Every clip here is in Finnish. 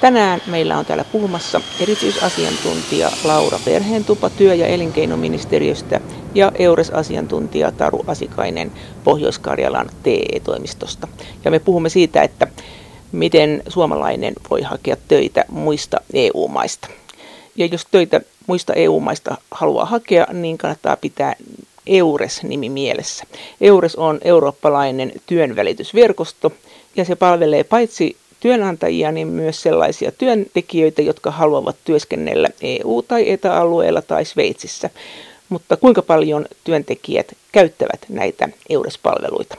Tänään meillä on täällä puhumassa erityisasiantuntija Laura Perheentupa työ- ja elinkeinoministeriöstä ja EURES-asiantuntija Taru Asikainen Pohjois-Karjalan TE-toimistosta. Ja me puhumme siitä, että miten suomalainen voi hakea töitä muista EU-maista. Ja jos töitä muista EU-maista haluaa hakea, niin kannattaa pitää EURES-nimi mielessä. EURES on eurooppalainen työnvälitysverkosto ja se palvelee paitsi työnantajia, niin myös sellaisia työntekijöitä, jotka haluavat työskennellä EU- tai ETA-alueella tai Sveitsissä. Mutta kuinka paljon työntekijät käyttävät näitä EURES-palveluita?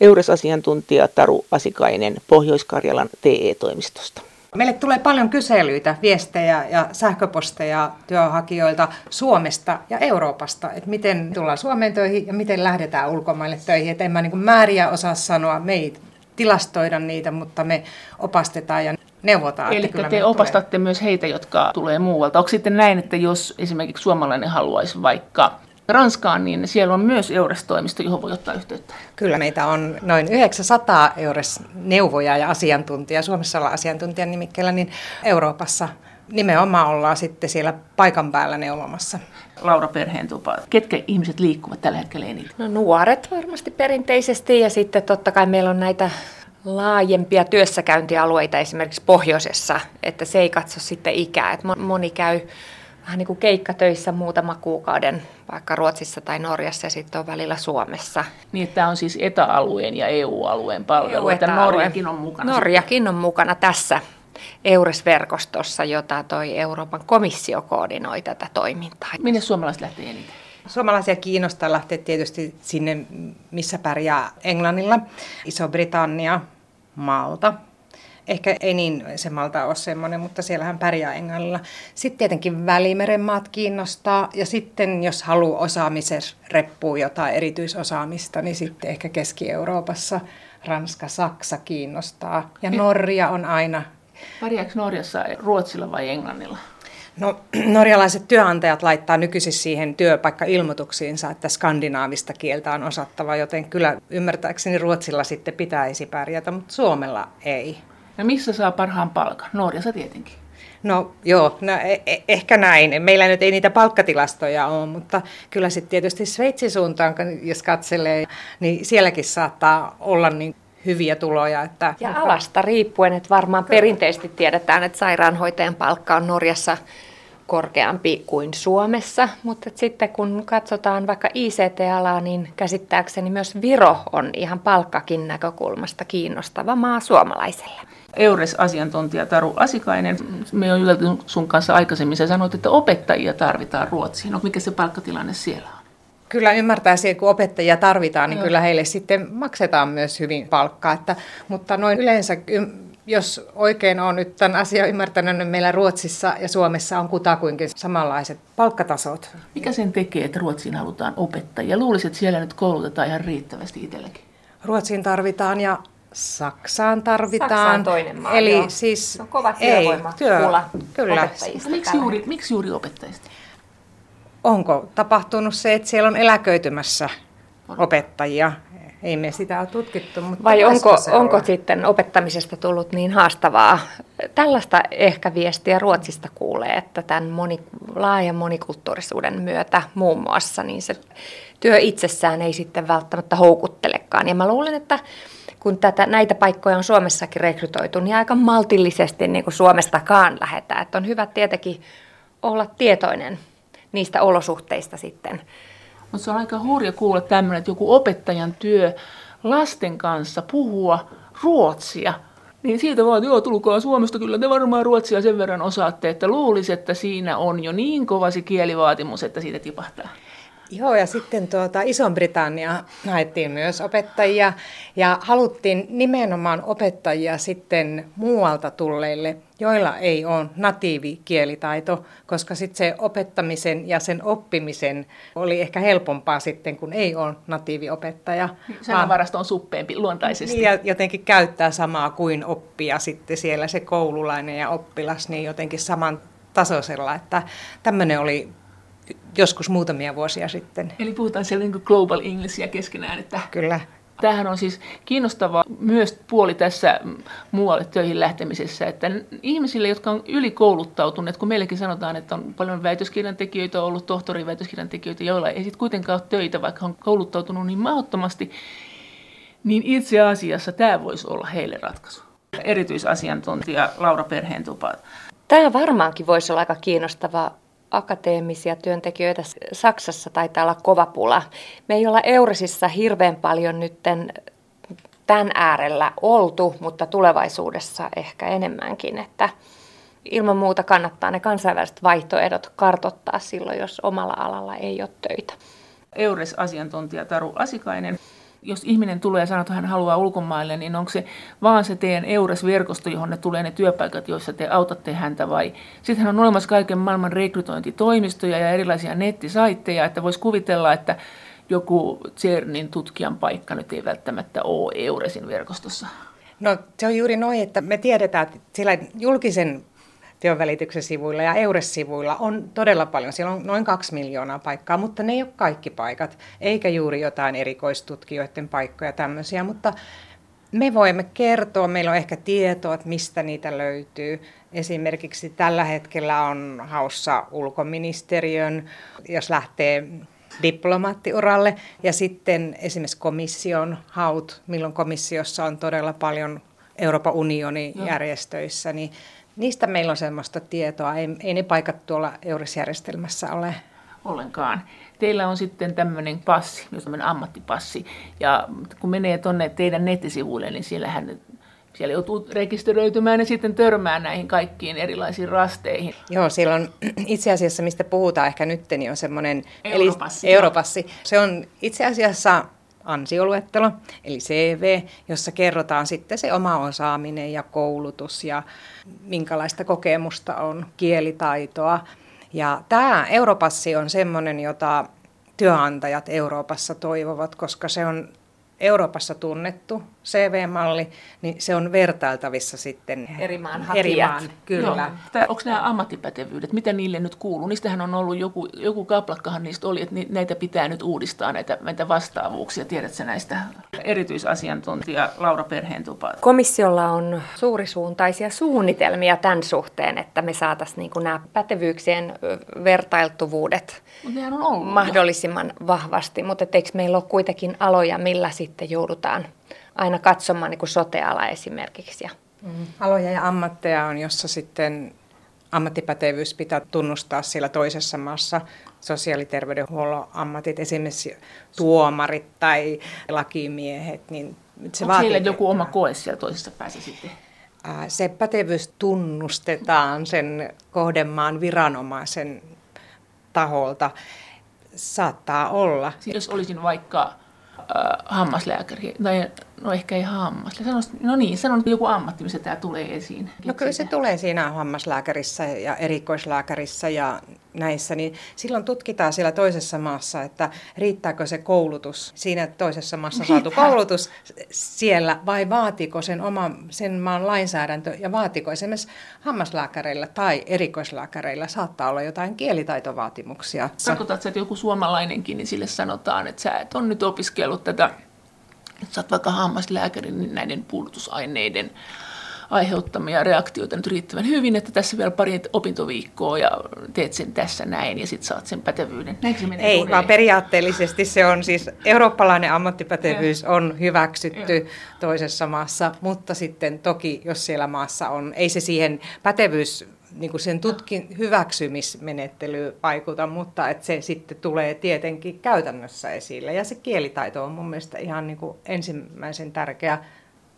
EURES-asiantuntija Taru Asikainen Pohjois-Karjalan TE-toimistosta. Meille tulee paljon kyselyitä, viestejä ja sähköposteja työhakijoilta Suomesta ja Euroopasta, että miten tullaan Suomeen töihin ja miten lähdetään ulkomaille töihin. Että en mä niin määriä osaa sanoa, me ei tilastoida niitä, mutta me opastetaan ja neuvotaan. Eli te opastatte tulee. myös heitä, jotka tulee muualta. Onko sitten näin, että jos esimerkiksi suomalainen haluaisi vaikka Ranskaan, niin siellä on myös EURES-toimisto, johon voi ottaa yhteyttä. Kyllä, meitä on noin 900 EURES-neuvojaa ja asiantuntijaa, Suomessa ollaan asiantuntijan nimikkeellä, niin Euroopassa nimenomaan ollaan sitten siellä paikan päällä neuvomassa. Laura Perheentupa, ketkä ihmiset liikkuvat tällä hetkellä eniten? No nuoret varmasti perinteisesti ja sitten totta kai meillä on näitä laajempia työssäkäyntialueita esimerkiksi pohjoisessa, että se ei katso sitten ikää. Että moni käy vähän niin kuin keikkatöissä muutama kuukauden vaikka Ruotsissa tai Norjassa ja sitten on välillä Suomessa. Niin, että tämä on siis ETA-alueen ja EU-alueen palvelu, EU, että Norjakin on mukana. Norjakin sitten. on mukana tässä EURES-verkostossa, jota toi Euroopan komissio koordinoi tätä toimintaa. Minne suomalaiset lähtee eniten? Suomalaisia kiinnostaa lähteä tietysti sinne, missä pärjää Englannilla, Iso-Britannia, Malta, Ehkä ei niin se Malta ole semmoinen, mutta siellähän pärjää Englannilla. Sitten tietenkin Välimeren maat kiinnostaa ja sitten jos haluaa osaamisen reppua jotain erityisosaamista, niin sitten ehkä Keski-Euroopassa Ranska, Saksa kiinnostaa ja Norja on aina. Pärjääkö Norjassa Ruotsilla vai Englannilla? No, norjalaiset työnantajat laittaa nykyisin siihen työpaikkailmoituksiinsa, että skandinaavista kieltä on osattava, joten kyllä ymmärtääkseni Ruotsilla sitten pitäisi pärjätä, mutta Suomella ei. Ja missä saa parhaan palkan? Norjassa tietenkin. No joo, no, e- e- ehkä näin. Meillä nyt ei niitä palkkatilastoja ole, mutta kyllä sitten tietysti Sveitsin suuntaan, jos katselee, niin sielläkin saattaa olla niin hyviä tuloja. Että, ja alasta riippuen, että varmaan kyllä. perinteisesti tiedetään, että sairaanhoitajan palkka on Norjassa korkeampi kuin Suomessa, mutta sitten kun katsotaan vaikka ICT-alaa, niin käsittääkseni myös Viro on ihan palkkakin näkökulmasta kiinnostava maa suomalaiselle. EURES-asiantuntija Taru Asikainen, me on juteltu sun kanssa aikaisemmin, sä sanoit, että opettajia tarvitaan Ruotsiin. No, mikä se palkkatilanne siellä on? Kyllä ymmärtää että kun opettajia tarvitaan, niin Joo. kyllä heille sitten maksetaan myös hyvin palkkaa. Että, mutta noin yleensä jos oikein on nyt tämän asian ymmärtänyt, niin meillä Ruotsissa ja Suomessa on kutakuinkin samanlaiset palkkatasot. Mikä sen tekee, että Ruotsiin halutaan opettajia? Luulisin, että siellä nyt koulutetaan ihan riittävästi itselläkin. Ruotsiin tarvitaan ja Saksaan tarvitaan. Saksa on toinen maa, Eli joo. siis se on kova työvoima, ei, työ, kyllä. Miksi juuri, miksi juuri opettajista? Onko tapahtunut se, että siellä on eläköitymässä opettajia? Ei me sitä ole tutkittu. Mutta Vai onko, onko sitten opettamisesta tullut niin haastavaa? Tällaista ehkä viestiä Ruotsista kuulee, että tämän moni, laajan monikulttuurisuuden myötä muun muassa, niin se työ itsessään ei sitten välttämättä houkuttelekaan. Ja mä luulen, että kun tätä, näitä paikkoja on Suomessakin rekrytoitu, niin aika maltillisesti niin kuin Suomestakaan lähetään. Että on hyvä tietenkin olla tietoinen niistä olosuhteista sitten. Mutta se on aika hurja kuulla tämmöinen, että joku opettajan työ lasten kanssa puhua ruotsia. Niin siitä vaan, että joo, tulkaa Suomesta, kyllä te varmaan ruotsia sen verran osaatte, että luulisi, että siinä on jo niin kova se kielivaatimus, että siitä tipahtaa. Joo, ja sitten tuota, Iso-Britannia haettiin myös opettajia ja haluttiin nimenomaan opettajia sitten muualta tulleille, joilla ei ole natiivikielitaito, koska sitten se opettamisen ja sen oppimisen oli ehkä helpompaa sitten, kun ei ole natiiviopettaja. Sananvarasto on suppeempi luontaisesti. Niin, ja jotenkin käyttää samaa kuin oppia sitten siellä se koululainen ja oppilas, niin jotenkin saman tasoisella, että tämmöinen oli joskus muutamia vuosia sitten. Eli puhutaan siellä niin Global Englishia keskenään. Että... Kyllä. Tämähän on siis kiinnostava myös puoli tässä muualle töihin lähtemisessä, että ihmisille, jotka on ylikouluttautuneet, kun meillekin sanotaan, että on paljon väitöskirjan tekijöitä ollut, tohtorin väitöskirjan tekijöitä, joilla ei sitten kuitenkaan ole töitä, vaikka on kouluttautunut niin mahdottomasti, niin itse asiassa tämä voisi olla heille ratkaisu. Erityisasiantuntija Laura Perheentupa. Tämä varmaankin voisi olla aika kiinnostava akateemisia työntekijöitä Saksassa taitaa olla kova pula. Me ei olla Euresissa hirveän paljon nytten tämän äärellä oltu, mutta tulevaisuudessa ehkä enemmänkin, että ilman muuta kannattaa ne kansainväliset vaihtoehdot kartottaa silloin, jos omalla alalla ei ole töitä. Eures-asiantuntija Taru Asikainen jos ihminen tulee ja sanoo, että hän haluaa ulkomaille, niin onko se vaan se teidän EURES-verkosto, johon ne tulee ne työpaikat, joissa te autatte häntä vai sittenhän on olemassa kaiken maailman rekrytointitoimistoja ja erilaisia nettisaitteja, että voisi kuvitella, että joku CERNin tutkijan paikka nyt ei välttämättä ole EURESin verkostossa. No se on juuri noin, että me tiedetään, että siellä julkisen työnvälityksen sivuilla ja EURES-sivuilla on todella paljon. Siellä on noin kaksi miljoonaa paikkaa, mutta ne ei ole kaikki paikat, eikä juuri jotain erikoistutkijoiden paikkoja tämmöisiä, mutta me voimme kertoa, meillä on ehkä tietoa, että mistä niitä löytyy. Esimerkiksi tällä hetkellä on haussa ulkoministeriön, jos lähtee diplomaattiuralle, ja sitten esimerkiksi komission haut, milloin komissiossa on todella paljon Euroopan unionin järjestöissä, niin Niistä meillä on sellaista tietoa. Ei, ei ne paikat tuolla EURES-järjestelmässä ole. Ollenkaan. Teillä on sitten tämmöinen passi, myös tämmöinen ammattipassi. Ja kun menee tuonne teidän nettisivuille, niin siellähän siellä joutuu rekisteröitymään ja sitten törmää näihin kaikkiin erilaisiin rasteihin. Joo, siellä on itse asiassa, mistä puhutaan ehkä nyt, niin on semmoinen Europassi. Eli, Europassi. Se on itse asiassa ansioluettelo, eli CV, jossa kerrotaan sitten se oma osaaminen ja koulutus ja minkälaista kokemusta on, kielitaitoa. Ja tämä Europassi on semmoinen, jota työnantajat Euroopassa toivovat, koska se on Euroopassa tunnettu CV-malli, niin se on vertailtavissa sitten eri maan Eri maan, kyllä. Joo. Onko nämä ammattipätevyydet, mitä niille nyt kuuluu? Niistähän on ollut joku, joku kaplakkahan niistä oli, että näitä pitää nyt uudistaa, näitä, näitä vastaavuuksia. Tiedätkö näistä? Erityisasiantuntija Laura Perheentupa. Komissiolla on suurisuuntaisia suunnitelmia tämän suhteen, että me saataisiin niin nämä pätevyyksien vertailtuvuudet on ollut mahdollisimman jo. vahvasti. Mutta eikö meillä ole kuitenkin aloja, millä sitten joudutaan aina katsomaan niin kuin soteala esimerkiksi. Ja. Mm. Aloja ja ammatteja on, jossa sitten ammattipätevyys pitää tunnustaa siellä toisessa maassa. Sosiaaliterveydenhuollon ammatit, esimerkiksi tuomarit tai lakimiehet. Niin se Onko vaatii... joku oma koe siellä toisessa päässä sitten? Se pätevyys tunnustetaan sen kohdemaan viranomaisen taholta. Saattaa olla. Siis jos olisin vaikka äh, hammaslääkäri, tai no ehkä ei hammas. Sanois, no niin, sanon joku ammatti, missä tämä tulee esiin. No kyllä se tulee siinä hammaslääkärissä ja erikoislääkärissä ja näissä, niin silloin tutkitaan siellä toisessa maassa, että riittääkö se koulutus, siinä toisessa maassa saatu koulutus siellä, vai vaatiko sen oman sen maan lainsäädäntö, ja vaatiko esimerkiksi hammaslääkäreillä tai erikoislääkäreillä saattaa olla jotain kielitaitovaatimuksia. Tarkoitatko, että joku suomalainenkin, niin sille sanotaan, että sä et ole nyt opiskellut tätä että sä oot vaikka hammaslääkäri, niin näiden puudutusaineiden aiheuttamia reaktioita nyt riittävän hyvin, että tässä vielä pari opintoviikkoa ja teet sen tässä näin ja sitten saat sen pätevyyden. Näin se menee Ei, uudelleen? vaan periaatteellisesti se on siis, eurooppalainen ammattipätevyys ja. on hyväksytty ja. toisessa maassa, mutta sitten toki, jos siellä maassa on, ei se siihen pätevyys niin kuin sen tutkin hyväksymismenettely vaikuta, mutta että se sitten tulee tietenkin käytännössä esille. Ja se kielitaito on mun mielestä ihan niin kuin ensimmäisen tärkeä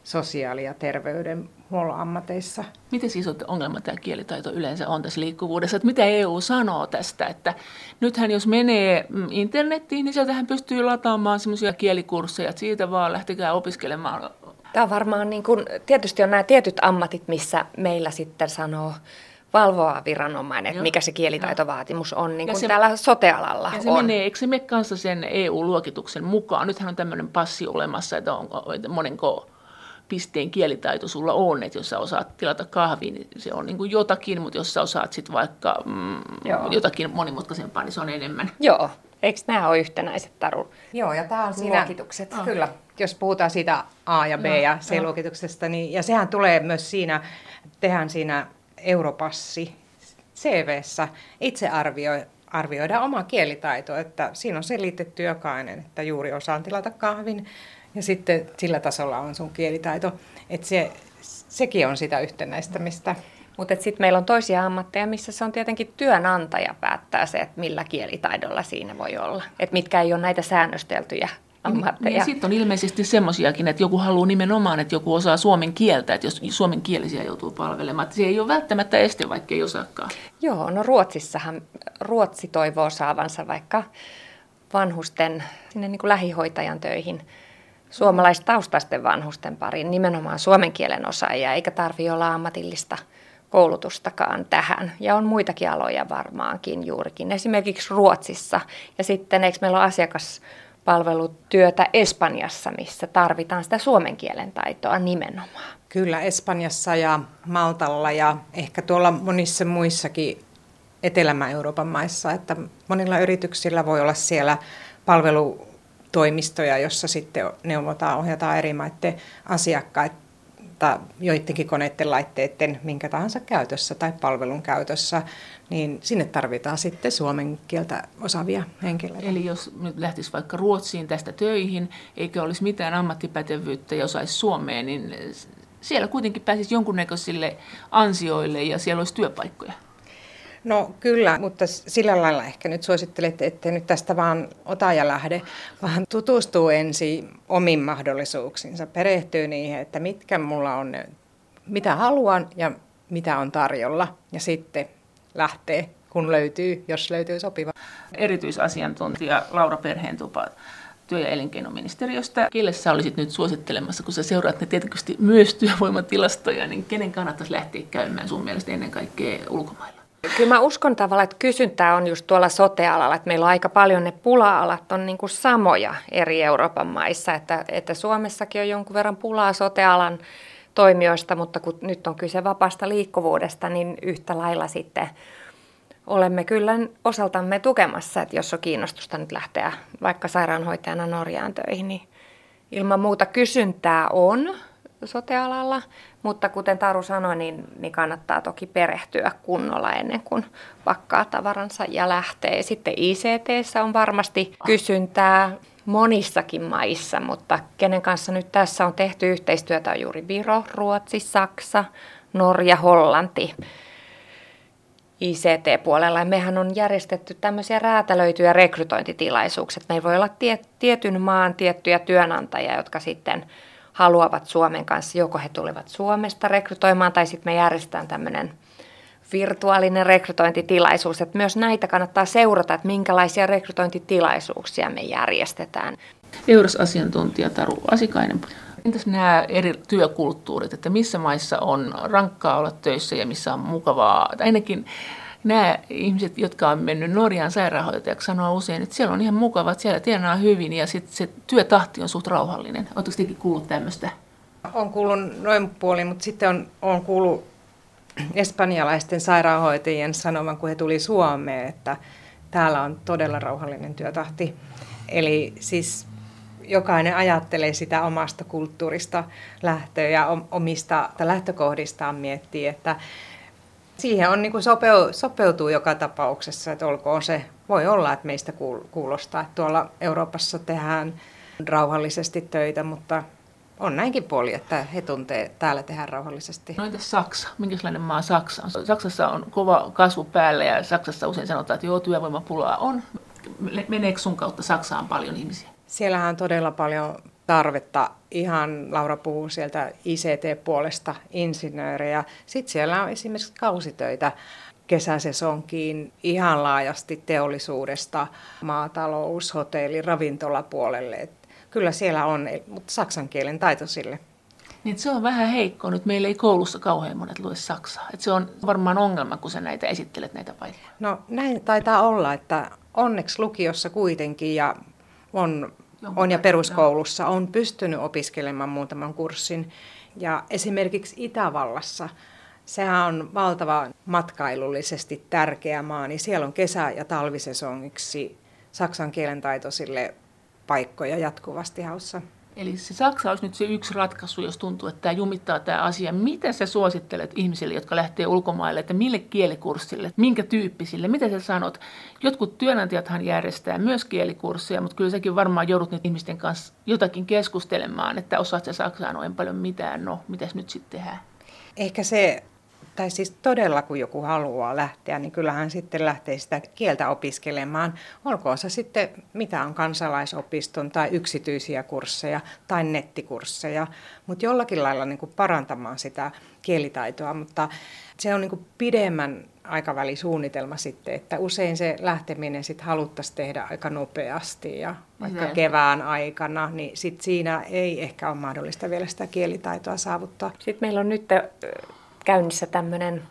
sosiaali- ja terveydenhuollon ammateissa. Miten siis ongelma tämä kielitaito yleensä on tässä liikkuvuudessa? Että mitä EU sanoo tästä? Että nythän jos menee mm, internettiin, niin sieltähän pystyy lataamaan semmoisia kielikursseja, että siitä vaan lähtekää opiskelemaan. Tämä on varmaan, niin kuin, tietysti on nämä tietyt ammatit, missä meillä sitten sanoo valvoa viranomainen, Joo. mikä se kielitaitovaatimus on, niin kuin se, täällä sotealalla ja se on. Menee, eikö se mene kanssa sen EU-luokituksen mukaan? Nythän on tämmöinen passi olemassa, että, on, että monenko pisteen kielitaito sulla on, että jos sä osaat tilata kahvin, niin se on niin kuin jotakin, mutta jos sä osaat sitten vaikka mm, jotakin monimutkaisempaa, niin se on enemmän. Joo, eikö nämä ole yhtenäiset Taru? Joo, ja tämä on siinä, luokitukset? Oh. Kyllä, jos puhutaan siitä A ja B no, ja C-luokituksesta, niin, ja sehän tulee myös siinä, tehdään siinä Europassi CVssä itse arvioi, arvioida oma kielitaito, että siinä on selitetty jokainen, että juuri osaan tilata kahvin ja sitten sillä tasolla on sun kielitaito. Että se, sekin on sitä yhtenäistämistä. Mutta sitten meillä on toisia ammatteja, missä se on tietenkin työnantaja päättää se, että millä kielitaidolla siinä voi olla. Että mitkä ei ole näitä säännösteltyjä ammatteja. Niin, sitten on ilmeisesti semmoisiakin, että joku haluaa nimenomaan, että joku osaa suomen kieltä, että jos suomen kielisiä joutuu palvelemaan, että se ei ole välttämättä este, vaikka ei osaakaan. Joo, no Ruotsissahan Ruotsi toivoo saavansa vaikka vanhusten sinne niin kuin lähihoitajan töihin suomalaistaustaisten vanhusten pariin, nimenomaan suomen kielen osaajia, eikä tarvitse olla ammatillista koulutustakaan tähän. Ja on muitakin aloja varmaankin juurikin, esimerkiksi Ruotsissa. Ja sitten eikö meillä ole asiakas palvelutyötä Espanjassa, missä tarvitaan sitä suomen kielen taitoa nimenomaan. Kyllä, Espanjassa ja Maltalla ja ehkä tuolla monissa muissakin Etelä-Euroopan maissa, että monilla yrityksillä voi olla siellä palvelutoimistoja, jossa sitten neuvotaan, ohjataan eri maiden asiakkaita joidenkin koneiden, laitteiden, minkä tahansa käytössä tai palvelun käytössä, niin sinne tarvitaan sitten suomen kieltä osaavia henkilöitä. Eli jos nyt lähtisi vaikka Ruotsiin tästä töihin, eikä olisi mitään ammattipätevyyttä ja osaisi Suomeen, niin siellä kuitenkin pääsisi jonkunnäköisille ansioille ja siellä olisi työpaikkoja. No kyllä, mutta sillä lailla ehkä nyt suosittelette, että nyt tästä vaan ota ja lähde, vaan tutustuu ensin omiin mahdollisuuksiinsa, perehtyy niihin, että mitkä mulla on, mitä haluan ja mitä on tarjolla. Ja sitten lähtee, kun löytyy, jos löytyy sopiva. Erityisasiantuntija Laura Perheentupa työ- ja elinkeinoministeriöstä. Kelle sä olisit nyt suosittelemassa, kun sä seuraat ne tietysti myös työvoimatilastoja, niin kenen kannattaisi lähteä käymään sun mielestä ennen kaikkea ulkomailla? Kyllä mä uskon tavallaan, että kysyntää on just tuolla sote-alalla, että meillä on aika paljon ne pula-alat on niin kuin samoja eri Euroopan maissa, että, että Suomessakin on jonkun verran pulaa sote-alan toimijoista, mutta kun nyt on kyse vapaasta liikkuvuudesta, niin yhtä lailla sitten olemme kyllä osaltamme tukemassa, että jos on kiinnostusta nyt lähteä vaikka sairaanhoitajana Norjaan töihin, niin ilman muuta kysyntää on sotealalla, mutta kuten Taru sanoi, niin, niin kannattaa toki perehtyä kunnolla ennen kuin pakkaa tavaransa ja lähtee. Sitten ICT on varmasti kysyntää monissakin maissa, mutta kenen kanssa nyt tässä on tehty yhteistyötä on juuri Viro, Ruotsi, Saksa, Norja, Hollanti. ICT-puolella. Mehän on järjestetty tämmöisiä räätälöityjä rekrytointitilaisuuksia. Meillä voi olla tie, tietyn maan tiettyjä työnantajia, jotka sitten haluavat Suomen kanssa. Joko he tulevat Suomesta rekrytoimaan tai sitten me järjestetään tämmöinen virtuaalinen rekrytointitilaisuus. Että myös näitä kannattaa seurata, että minkälaisia rekrytointitilaisuuksia me järjestetään. Eurosasiantuntija Taru Asikainen. Entäs nämä eri työkulttuurit, että missä maissa on rankkaa olla töissä ja missä on mukavaa? Tai ainakin nämä ihmiset, jotka on mennyt Norjan sairaanhoitajaksi, sanoo usein, että siellä on ihan mukava, että siellä tienaa hyvin ja sitten se työtahti on suht rauhallinen. Oletteko tekin kuullut tämmöistä? On kuullut noin puoli, mutta sitten on, on kuullut espanjalaisten sairaanhoitajien sanoman, kun he tuli Suomeen, että täällä on todella rauhallinen työtahti. Eli siis jokainen ajattelee sitä omasta kulttuurista lähtöä ja omista lähtökohdistaan miettii, että siihen on niin kuin sopeu, sopeutuu joka tapauksessa, että olkoon se, voi olla, että meistä kuulostaa, että tuolla Euroopassa tehdään rauhallisesti töitä, mutta on näinkin puoli, että he tuntee täällä tehdään rauhallisesti. No entäs Saksa? Minkälainen maa Saksa on? Saksassa on kova kasvu päällä ja Saksassa usein sanotaan, että joo, työvoimapulaa on. Meneekö sun kautta Saksaan paljon ihmisiä? Siellähän on todella paljon tarvetta. Ihan Laura puhuu sieltä ICT-puolesta insinöörejä. Sitten siellä on esimerkiksi kausitöitä kesäsesonkiin ihan laajasti teollisuudesta, maatalous, hotelli, ravintolapuolelle. Et kyllä siellä on, mutta saksan kielen taito sille. Niin se on vähän heikko. Nyt meillä ei koulussa kauhean monet lue saksaa. Et se on varmaan ongelma, kun sä näitä esittelet näitä paikkoja. No näin taitaa olla, että onneksi lukiossa kuitenkin ja on, on ja peruskoulussa on pystynyt opiskelemaan muutaman kurssin. Ja esimerkiksi Itävallassa, sehän on valtava matkailullisesti tärkeä maa, niin siellä on kesä- ja talvisesongiksi saksan kielen taitoisille paikkoja jatkuvasti haussa. Eli se Saksa olisi nyt se yksi ratkaisu, jos tuntuu, että tämä jumittaa tämä asia. Mitä sä suosittelet ihmisille, jotka lähtee ulkomaille, että mille kielikurssille, minkä tyyppisille, mitä sä sanot? Jotkut työnantajathan järjestää myös kielikursseja, mutta kyllä säkin varmaan joudut nyt ihmisten kanssa jotakin keskustelemaan, että osaat sä Saksaa noin paljon mitään, no mitäs nyt sitten tehdään? Ehkä se tai siis todella kun joku haluaa lähteä, niin kyllähän sitten lähtee sitä kieltä opiskelemaan. Olkoon se sitten mitä on kansalaisopiston tai yksityisiä kursseja tai nettikursseja, mutta jollakin lailla niin kuin parantamaan sitä kielitaitoa, mutta se on niin kuin pidemmän aikavälisuunnitelma sitten, että usein se lähteminen sitten haluttaisiin tehdä aika nopeasti ja vaikka Näin. kevään aikana, niin sit siinä ei ehkä ole mahdollista vielä sitä kielitaitoa saavuttaa. Sitten meillä on nyt käynnissä tämmöinen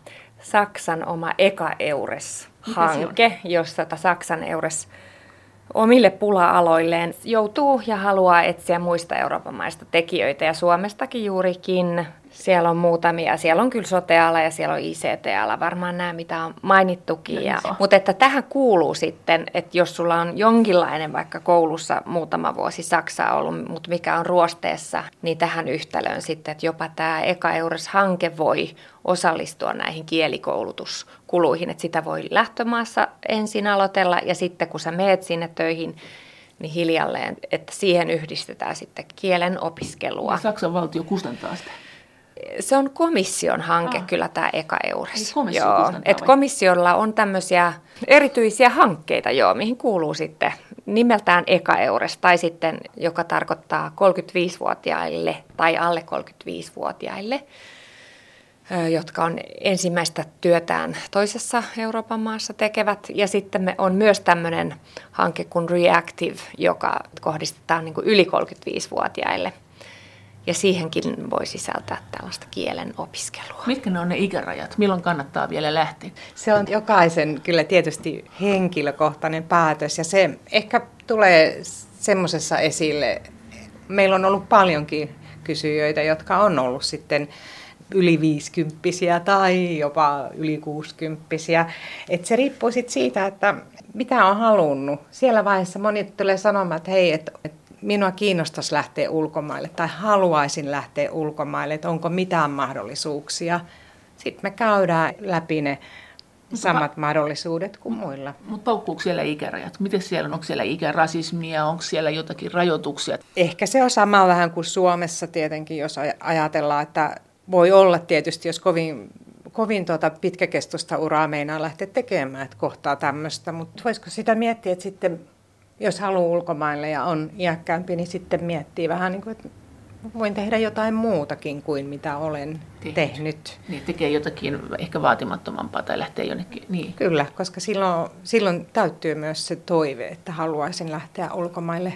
Saksan oma Eka Eures-hanke, jossa Saksan Eures omille pula-aloilleen joutuu ja haluaa etsiä muista Euroopan maista tekijöitä. Ja Suomestakin juurikin siellä on muutamia. Siellä on kyllä soteala ja siellä on ICT-ala, varmaan nämä, mitä on mainittukin. Ja, mutta että tähän kuuluu sitten, että jos sulla on jonkinlainen vaikka koulussa muutama vuosi Saksaa ollut, mutta mikä on ruosteessa, niin tähän yhtälöön sitten, että jopa tämä Eka Eures-hanke voi osallistua näihin kielikoulutuskuluihin, että sitä voi lähtömaassa ensin aloitella ja sitten kun sä meet sinne töihin, niin hiljalleen, että siihen yhdistetään sitten kielen opiskelua. Ja Saksan valtio kustantaa sitä se on komission hanke ah. kyllä tämä Eka Eures. Joo, et komissiolla on tämmöisiä erityisiä hankkeita, joo, mihin kuuluu sitten nimeltään Eka Eures, tai sitten joka tarkoittaa 35-vuotiaille tai alle 35-vuotiaille, jotka on ensimmäistä työtään toisessa Euroopan maassa tekevät. Ja sitten me on myös tämmöinen hanke kuin Reactive, joka kohdistetaan niin yli 35-vuotiaille – ja siihenkin voi sisältää tällaista kielen opiskelua. Mitkä ne on ne ikärajat? Milloin kannattaa vielä lähteä? Se on jokaisen kyllä tietysti henkilökohtainen päätös ja se ehkä tulee semmoisessa esille. Meillä on ollut paljonkin kysyjöitä, jotka on ollut sitten yli 50 tai jopa yli 60 Et se riippuu sitten siitä, että mitä on halunnut. Siellä vaiheessa moni tulee sanomaan, että hei, että minua kiinnostaisi lähteä ulkomaille tai haluaisin lähteä ulkomaille, että onko mitään mahdollisuuksia. Sitten me käydään läpi ne samat mutta, mahdollisuudet kuin muilla. Mutta paukkuuko siellä ikärajat? Miten siellä on? Onko siellä ikärasismia? Onko siellä jotakin rajoituksia? Ehkä se on sama vähän kuin Suomessa tietenkin, jos ajatellaan, että voi olla tietysti, jos kovin, kovin tuota pitkäkestoista uraa meinaa lähteä tekemään, että kohtaa tämmöistä. Mutta voisiko sitä miettiä, että sitten jos haluaa ulkomaille ja on iäkkäämpi, niin sitten miettii vähän niin kuin, että voin tehdä jotain muutakin kuin mitä olen tehnyt. tehnyt. Niin, tekee jotakin ehkä vaatimattomampaa tai lähtee jonnekin. Niin. Kyllä, koska silloin, silloin täyttyy myös se toive, että haluaisin lähteä ulkomaille.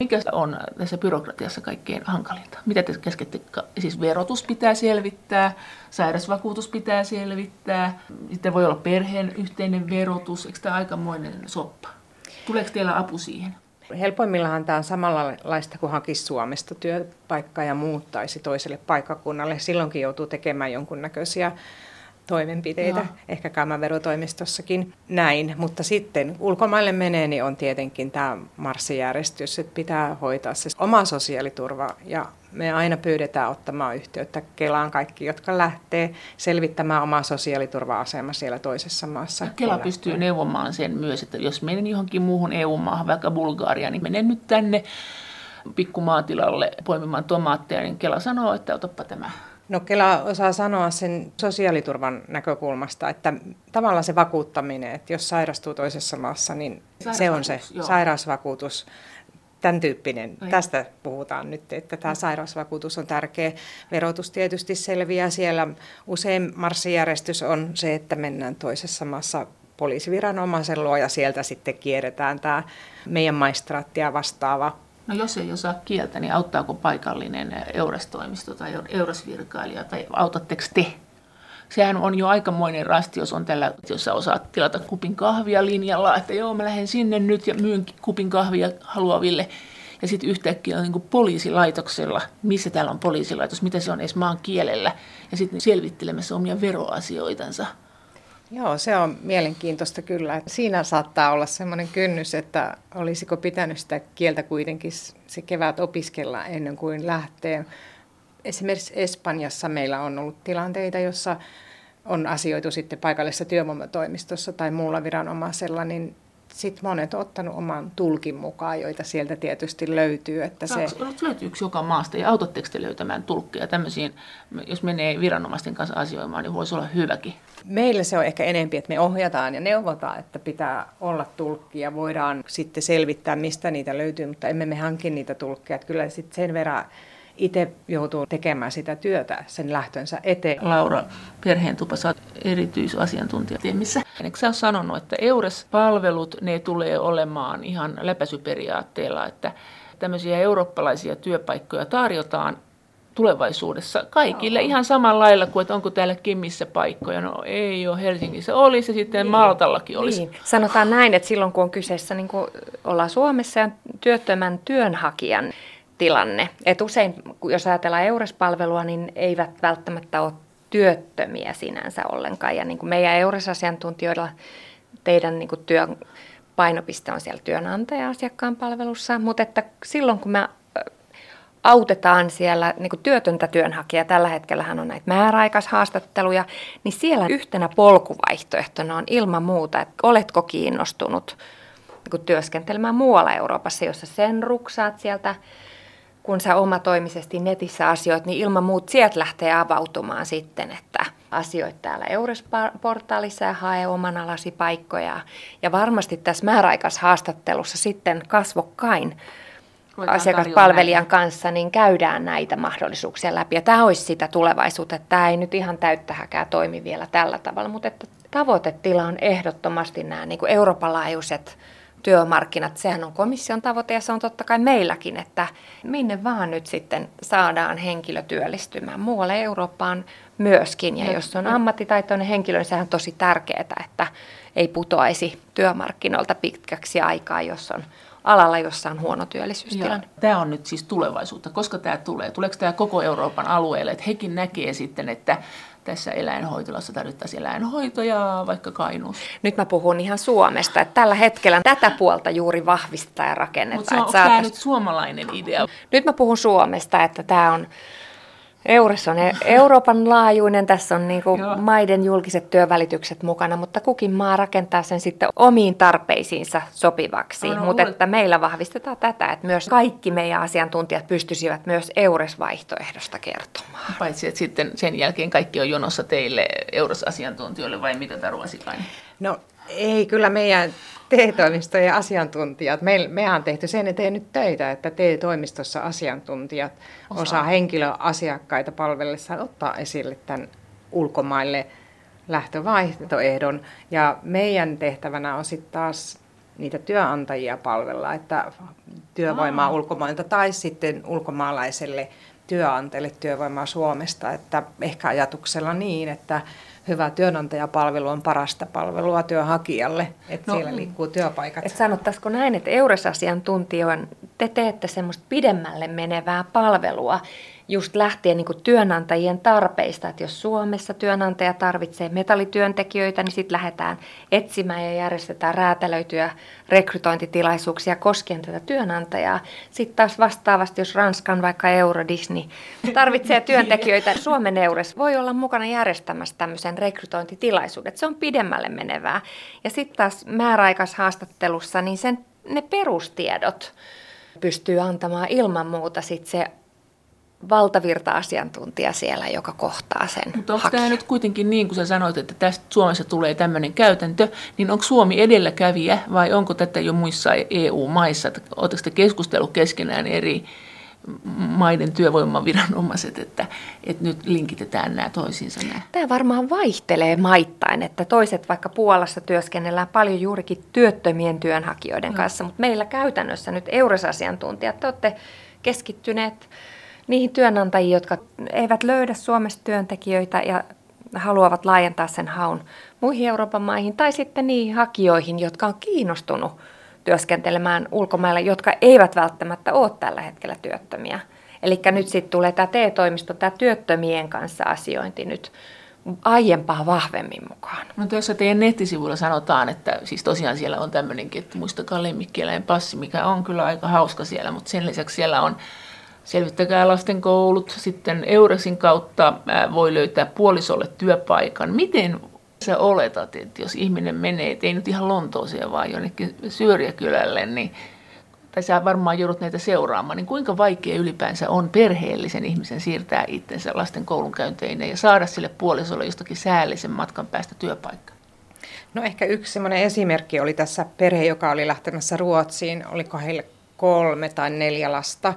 Mikä on tässä byrokratiassa kaikkein hankalinta? Mitä te keskette? Siis verotus pitää selvittää, sairausvakuutus pitää selvittää, sitten voi olla perheen yhteinen verotus. Eikö tämä aikamoinen soppa? Tuleeko teillä apu siihen? Helpoimmillahan tämä on samanlaista kuin hakisi Suomesta työpaikkaa ja muuttaisi toiselle paikkakunnalle. Silloinkin joutuu tekemään jonkunnäköisiä toimenpiteitä, Joo. ehkä käymään verotoimistossakin näin. Mutta sitten ulkomaille menee, niin on tietenkin tämä marssijärjestys, että pitää hoitaa se oma sosiaaliturva ja me aina pyydetään ottamaan yhteyttä Kelaan kaikki, jotka lähtee selvittämään omaa sosiaaliturva-asema siellä toisessa maassa. Ja Kela pystyy neuvomaan sen myös, että jos menen johonkin muuhun EU-maahan, vaikka Bulgaria, niin menen nyt tänne pikkumaatilalle poimimaan tomaatteja, niin Kela sanoo, että otapa tämä No Kela osaa sanoa sen sosiaaliturvan näkökulmasta, että tavallaan se vakuuttaminen, että jos sairastuu toisessa maassa, niin se on se joo. sairausvakuutus tämän tyyppinen. Ai. Tästä puhutaan nyt, että tämä sairausvakuutus on tärkeä. Verotus tietysti selviää siellä. Usein marssijärjestys on se, että mennään toisessa maassa poliisiviranomaisen luo ja sieltä sitten kierretään tämä meidän maistraattia vastaava No jos ei osaa kieltä, niin auttaako paikallinen Eures-toimisto tai Eures-virkailija tai autatteko te? Sehän on jo aikamoinen rasti, jos on tällä, jos sä osaat tilata kupin kahvia linjalla, että joo mä lähden sinne nyt ja myyn kupin kahvia haluaville. Ja sitten yhtäkkiä on niin poliisilaitoksella, missä täällä on poliisilaitos, mitä se on edes maan kielellä. Ja sitten selvittelemässä omia veroasioitansa. Joo, se on mielenkiintoista kyllä. Siinä saattaa olla sellainen kynnys, että olisiko pitänyt sitä kieltä kuitenkin se kevät opiskella ennen kuin lähtee. Esimerkiksi Espanjassa meillä on ollut tilanteita, jossa on asioitu sitten paikallisessa työvoimatoimistossa tai muulla viranomaisella, niin sitten monet on ottanut oman tulkin mukaan, joita sieltä tietysti löytyy. Että se... Löytyykö joka maasta ja autatteko te löytämään tulkkeja tämmöisiin, jos menee viranomaisten kanssa asioimaan, niin voisi olla hyväkin? Meillä se on ehkä enempi, että me ohjataan ja neuvotaan, että pitää olla tulkki ja voidaan sitten selvittää, mistä niitä löytyy, mutta emme me hankin niitä tulkkeja. Kyllä sitten sen verran itse joutuu tekemään sitä työtä sen lähtönsä eteen. Laura Perheentupa, sä oot erityisasiantuntija missä. Eikö sä ole sanonut, että EURES-palvelut, ne tulee olemaan ihan läpäisyperiaatteella, että tämmöisiä eurooppalaisia työpaikkoja tarjotaan tulevaisuudessa kaikille ihan samalla lailla kuin, että onko täällä Kemissä paikkoja. No ei ole, Helsingissä olisi, sitten niin. Maltallakin olisi. Niin. Sanotaan näin, että silloin kun on kyseessä, niin kuin ollaan Suomessa ja työttömän työnhakijan tilanne. Et usein, jos ajatellaan EURES-palvelua, niin eivät välttämättä ole työttömiä sinänsä ollenkaan. Ja niin kuin meidän EURES-asiantuntijoilla teidän niin kuin työn painopiste on siellä työnantaja-asiakkaan palvelussa, mutta että silloin kun me autetaan siellä niin kuin työtöntä työnhakijaa, tällä hetkellä on näitä määräaikaishaastatteluja, niin siellä yhtenä polkuvaihtoehtona on ilman muuta, että oletko kiinnostunut niin kuin työskentelemään muualla Euroopassa, jossa sen ruksaat sieltä kun sä omatoimisesti netissä asioit, niin ilman muut sieltä lähtee avautumaan sitten, että asioit täällä Eures-portaalissa ja hae oman alasi paikkoja. Ja varmasti tässä määräaikaishaastattelussa sitten kasvokkain asiakaspalvelijan kanssa, niin käydään näitä mahdollisuuksia läpi. Ja tämä olisi sitä tulevaisuutta, että tämä ei nyt ihan täyttähäkää toimi vielä tällä tavalla, mutta että tavoitetila on ehdottomasti nämä niin kuin Euroopan laajuiset työmarkkinat. Sehän on komission tavoite ja se on totta kai meilläkin, että minne vaan nyt sitten saadaan henkilö työllistymään. Muualle Eurooppaan myöskin. Ja jos on ammattitaitoinen henkilö, niin sehän on tosi tärkeää, että ei putoaisi työmarkkinoilta pitkäksi aikaa, jos on alalla, jossa on huono työllisyystilanne. Tämä on nyt siis tulevaisuutta. Koska tämä tulee? Tuleeko tämä koko Euroopan alueelle? Että hekin näkee sitten, että tässä eläinhoitolassa tarvittaisiin eläinhoitoja vaikka Kainuussa. Nyt mä puhun ihan Suomesta, että tällä hetkellä tätä puolta juuri vahvistaa ja rakennetaan. Mutta se on, tämä nyt suomalainen idea? Nyt mä puhun Suomesta, että tämä on EURES on e- Euroopan laajuinen, tässä on niin kuin maiden julkiset työvälitykset mukana, mutta kukin maa rakentaa sen sitten omiin tarpeisiinsa sopivaksi. No, mutta että meillä vahvistetaan tätä, että myös kaikki meidän asiantuntijat pystyisivät myös EURES-vaihtoehdosta kertomaan. Paitsi, että sitten sen jälkeen kaikki on jonossa teille EURES-asiantuntijoille vai mitä Taru Asikainen? No ei, kyllä meidän TE-toimistojen asiantuntijat, me, mehän on tehty sen eteen nyt töitä, että TE-toimistossa asiantuntijat osaa, osaa henkilöasiakkaita palvellessaan ottaa esille tämän ulkomaille lähtövaihtoehdon. Ja meidän tehtävänä on sitten taas niitä työnantajia palvella, että työvoimaa Aa. ulkomailta tai sitten ulkomaalaiselle työnantajalle työvoimaa Suomesta. Että ehkä ajatuksella niin, että hyvä työnantajapalvelu on parasta palvelua työnhakijalle, että no, siellä liikkuu työpaikat. Et sanottaisiko näin, että EURES-asiantuntijoin te teette semmoista pidemmälle menevää palvelua, just lähtien niin työnantajien tarpeista, että jos Suomessa työnantaja tarvitsee metallityöntekijöitä, niin sitten lähdetään etsimään ja järjestetään räätälöityjä rekrytointitilaisuuksia koskien tätä työnantajaa. Sitten taas vastaavasti, jos Ranskan vaikka Euro Disney tarvitsee työntekijöitä, Suomen Eures voi olla mukana järjestämässä tämmöisen rekrytointitilaisuuden. Se on pidemmälle menevää. Ja sitten taas määräaikaishaastattelussa, niin sen, ne perustiedot pystyy antamaan ilman muuta sit se valtavirta-asiantuntija siellä, joka kohtaa sen Mutta onko tämä nyt kuitenkin niin, kuin sä sanoit, että tästä Suomessa tulee tämmöinen käytäntö, niin onko Suomi edelläkävijä vai onko tätä jo muissa EU-maissa? Oletteko te keskustellut keskenään eri maiden työvoimaviranomaiset, että, että nyt linkitetään nämä toisiinsa nämä? Tämä varmaan vaihtelee maittain, että toiset vaikka Puolassa työskennellään paljon juurikin työttömien työnhakijoiden no. kanssa, mutta meillä käytännössä nyt EURES-asiantuntijat, te olette keskittyneet niihin työnantajiin, jotka eivät löydä Suomesta työntekijöitä ja haluavat laajentaa sen haun muihin Euroopan maihin, tai sitten niihin hakijoihin, jotka on kiinnostunut työskentelemään ulkomailla, jotka eivät välttämättä ole tällä hetkellä työttömiä. Eli nyt sitten tulee tämä TE-toimisto, tämä työttömien kanssa asiointi nyt aiempaa vahvemmin mukaan. No tuossa teidän nettisivuilla sanotaan, että siis tosiaan siellä on tämmöinenkin, että muistakaa lemmikkieläin passi, mikä on kyllä aika hauska siellä, mutta sen lisäksi siellä on selvittäkää lasten koulut, sitten Euresin kautta voi löytää puolisolle työpaikan. Miten sä oletat, että jos ihminen menee, ei nyt ihan Lontooseen vaan jonnekin Syyriakylälle, niin tai sä varmaan joudut näitä seuraamaan, niin kuinka vaikea ylipäänsä on perheellisen ihmisen siirtää itsensä lasten koulunkäynteineen ja saada sille puolisolle jostakin säällisen matkan päästä työpaikka? No ehkä yksi semmoinen esimerkki oli tässä perhe, joka oli lähtemässä Ruotsiin. Oliko heille kolme tai neljä lasta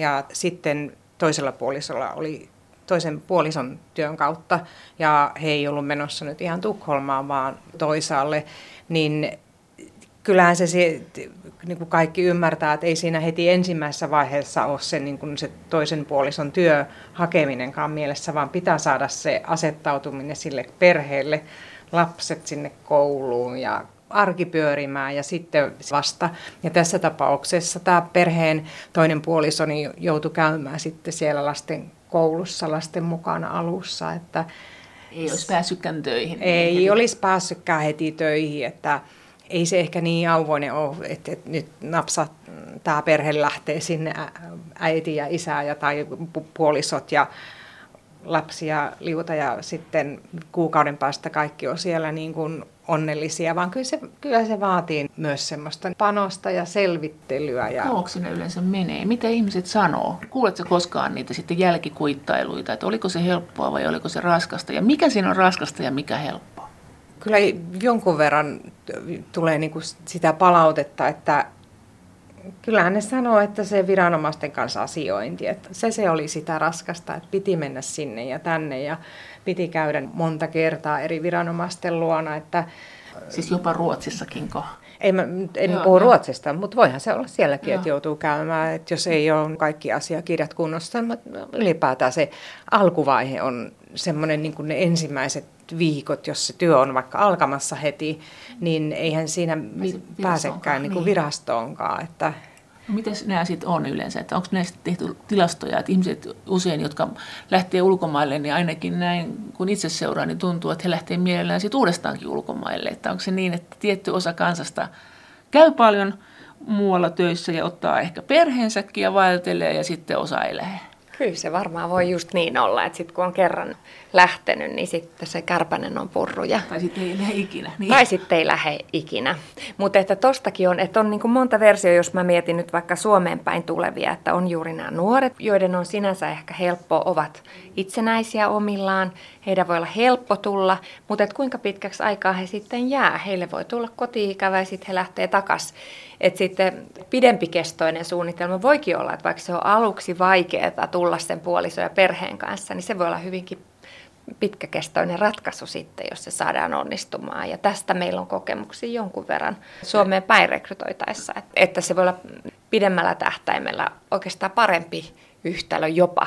ja sitten toisella puolisolla oli toisen puolison työn kautta ja he ei ollut menossa nyt ihan Tukholmaan, vaan toisaalle, niin kyllähän se, niin kuin kaikki ymmärtää, että ei siinä heti ensimmäisessä vaiheessa ole se, niin kuin se toisen puolison työ hakeminenkaan mielessä, vaan pitää saada se asettautuminen sille perheelle, lapset sinne kouluun ja arki pyörimään ja sitten vasta. Ja tässä tapauksessa tämä perheen toinen puolisoni joutui käymään sitten siellä lasten koulussa lasten mukana alussa. Että ei olisi päässytkään töihin. Ei heti. olisi päässytkään heti töihin, että ei se ehkä niin auvoinen ole, että, että nyt napsa tämä perhe lähtee sinne äiti ja isä ja tai puolisot ja lapsia liuta ja sitten kuukauden päästä kaikki on siellä niin kuin onnellisia, vaan kyllä se, kyllä se vaatii myös semmoista panosta ja selvittelyä. Ja... Kauanko sinne yleensä menee? Mitä ihmiset sanoo? Kuuletko koskaan niitä sitten jälkikuittailuita, että oliko se helppoa vai oliko se raskasta? Ja mikä siinä on raskasta ja mikä helppoa? Kyllä jonkun verran tulee niin kuin sitä palautetta, että kyllähän ne sanoo, että se viranomaisten kanssa asiointi, että se, se oli sitä raskasta, että piti mennä sinne ja tänne ja piti käydä monta kertaa eri viranomaisten luona. Että, siis jopa Ruotsissakin ko? Ei, mä, en Joo, puhu no. Ruotsista, mutta voihan se olla sielläkin, Joo. että joutuu käymään, että jos ei ole kaikki asiakirjat kunnossa, mutta ylipäätään se alkuvaihe on semmoinen niin ne ensimmäiset viikot, jos se työ on vaikka alkamassa heti, niin eihän siinä pääsekään niin kuin niin. virastoonkaan. Että miten nämä sitten on yleensä? Että onko näistä tehty tilastoja, että ihmiset usein, jotka lähtee ulkomaille, niin ainakin näin, kun itse seuraan, niin tuntuu, että he lähtee mielellään sitten uudestaankin ulkomaille. Että onko se niin, että tietty osa kansasta käy paljon muualla töissä ja ottaa ehkä perheensäkin ja vaeltelee ja sitten osa ei lähde? Kyllä se varmaan voi just niin olla, että sitten kun on kerran lähtenyt, niin sitten se kärpänen on purruja. Tai sitten ei lähde ikinä. Niin. Tai sitten ei lähde ikinä. Mutta että tostakin on, että on niin kuin monta versiota, jos mä mietin nyt vaikka Suomeen päin tulevia, että on juuri nämä nuoret, joiden on sinänsä ehkä helppo, ovat itsenäisiä omillaan, heidän voi olla helppo tulla, mutta että kuinka pitkäksi aikaa he sitten jää. Heille voi tulla koti-ikävä ja sitten he lähtee takaisin. Että sitten pidempikestoinen suunnitelma voikin olla, että vaikka se on aluksi vaikeaa tulla sen puolison ja perheen kanssa, niin se voi olla hyvinkin pitkäkestoinen ratkaisu sitten, jos se saadaan onnistumaan. Ja tästä meillä on kokemuksia jonkun verran Suomeen päin rekrytoitaessa, että se voi olla pidemmällä tähtäimellä oikeastaan parempi yhtälö jopa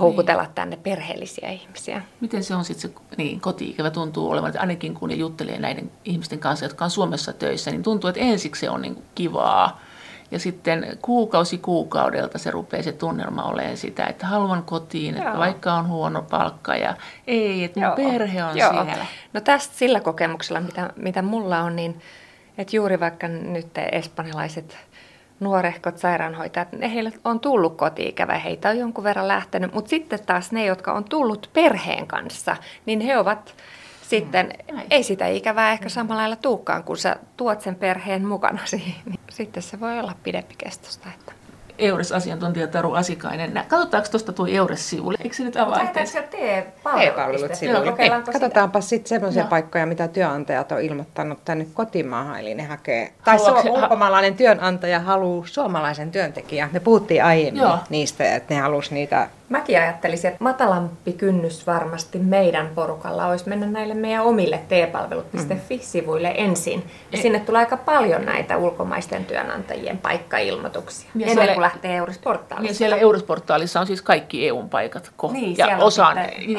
houkutella niin. tänne perheellisiä ihmisiä. Miten se on sitten se niin, koti-ikävä tuntuu olevan, että ainakin kun juttelee näiden ihmisten kanssa, jotka on Suomessa töissä, niin tuntuu, että ensiksi se on niin kivaa. Ja sitten kuukausi kuukaudelta se rupeaa se tunnelma olemaan sitä, että haluan kotiin, että Joo. vaikka on huono palkka ja ei, että mun perhe on Joo. siellä. No tästä sillä kokemuksella, mitä, mitä mulla on, niin että juuri vaikka nyt espanjalaiset nuorehkot sairaanhoitajat, ne heille on tullut koti-ikävä, heitä on jonkun verran lähtenyt, mutta sitten taas ne, jotka on tullut perheen kanssa, niin he ovat sitten, mm, ei sitä ikävää ehkä samalla lailla tuukkaan, kun sä tuot sen perheen mukana siihen, niin sitten se voi olla pidempi kestosta. Että. EURES-asiantuntija Taru Asikainen. Katsotaanko tuosta tuo EURES-sivulle? Eikö se nyt avaa itse? T-palvelut sivulle. Katsotaanpa sitten semmoisia paikkoja, mitä työnantajat on ilmoittanut tänne kotimaahan, eli ne hakee. Tai se on ulkomaalainen työnantaja haluaa suomalaisen työntekijän. Me puhuttiin aiemmin Joo. niistä, että ne halusi niitä Mäkin ajattelisin, että matalampi kynnys varmasti meidän porukalla olisi mennä näille meidän omille t-palvelut.fi-sivuille mm. ensin. Ja e- sinne tulee aika paljon näitä ulkomaisten työnantajien paikkailmoituksia ja ennen siellä, kuin lähtee Eurosportaalissa. Ja siellä Eurosportaalissa on siis kaikki EU paikat. Ko- niin, ja osa, niin,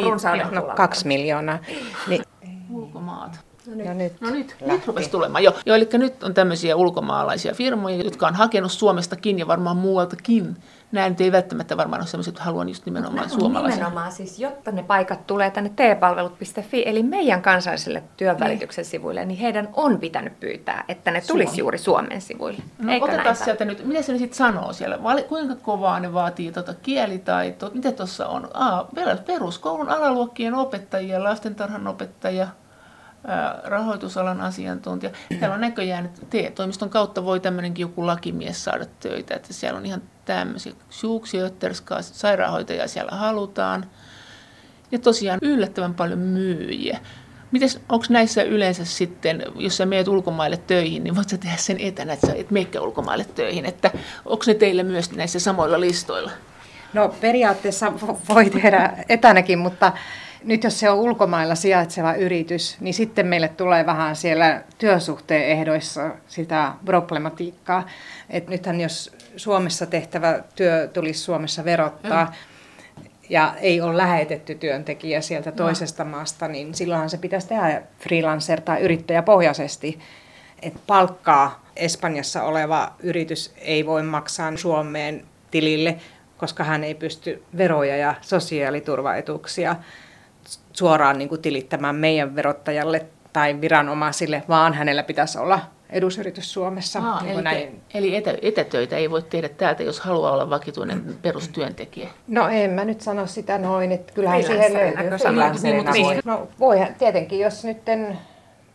no, kaksi miljoonaa. Niin. Ulkomaat. No nyt, no nyt, no nyt, nyt rupesi tulemaan. Jo, jo, eli nyt on tämmöisiä ulkomaalaisia firmoja, jotka on hakenut Suomestakin ja varmaan muualtakin nämä nyt ei välttämättä varmaan ole sellaisia, että haluan just nimenomaan suomalaisia. Nimenomaan siis, jotta ne paikat tulee tänne tpalvelut.fi, eli meidän kansallisille työnvälityksen niin. sivuille, niin heidän on pitänyt pyytää, että ne tulisi Suomi. juuri Suomen sivuille. No Eikö otetaan sieltä nyt, mitä se nyt sitten sanoo siellä? Kuinka kovaa ne vaatii tuota kielitaitoa? Mitä tuossa on? Aa, peruskoulun alaluokkien opettajia, lastentarhan opettajia, rahoitusalan asiantuntija. Täällä on näköjään, että TE-toimiston kautta voi tämmöinenkin joku lakimies saada töitä, että siellä on ihan tämmöisiä suuksiötterskaa, sairaanhoitajia siellä halutaan. Ja tosiaan yllättävän paljon myyjiä. Mites, onko näissä yleensä sitten, jos sä meet ulkomaille töihin, niin voit sä tehdä sen etänä, että sä et meikkä ulkomaille töihin, että onko ne teillä myös näissä samoilla listoilla? No periaatteessa voi tehdä etänäkin, mutta nyt jos se on ulkomailla sijaitseva yritys, niin sitten meille tulee vähän siellä työsuhteen ehdoissa sitä problematiikkaa. Et nythän jos Suomessa tehtävä työ tulisi Suomessa verottaa, mm. ja ei ole lähetetty työntekijä sieltä no. toisesta no. maasta, niin silloinhan se pitäisi tehdä freelancer- tai yrittäjäpohjaisesti. Että palkkaa Espanjassa oleva yritys ei voi maksaa Suomeen tilille, koska hän ei pysty veroja ja sosiaaliturvaetuuksia suoraan niin kuin tilittämään meidän verottajalle tai viranomaisille, vaan hänellä pitäisi olla edusyritys Suomessa. Aa, niin eli näin. eli etä, etätöitä ei voi tehdä täältä, jos haluaa olla vakituinen perustyöntekijä? No en mä nyt sano sitä noin, että kyllähän siihen löytyy. Niin, no voi tietenkin, jos nyt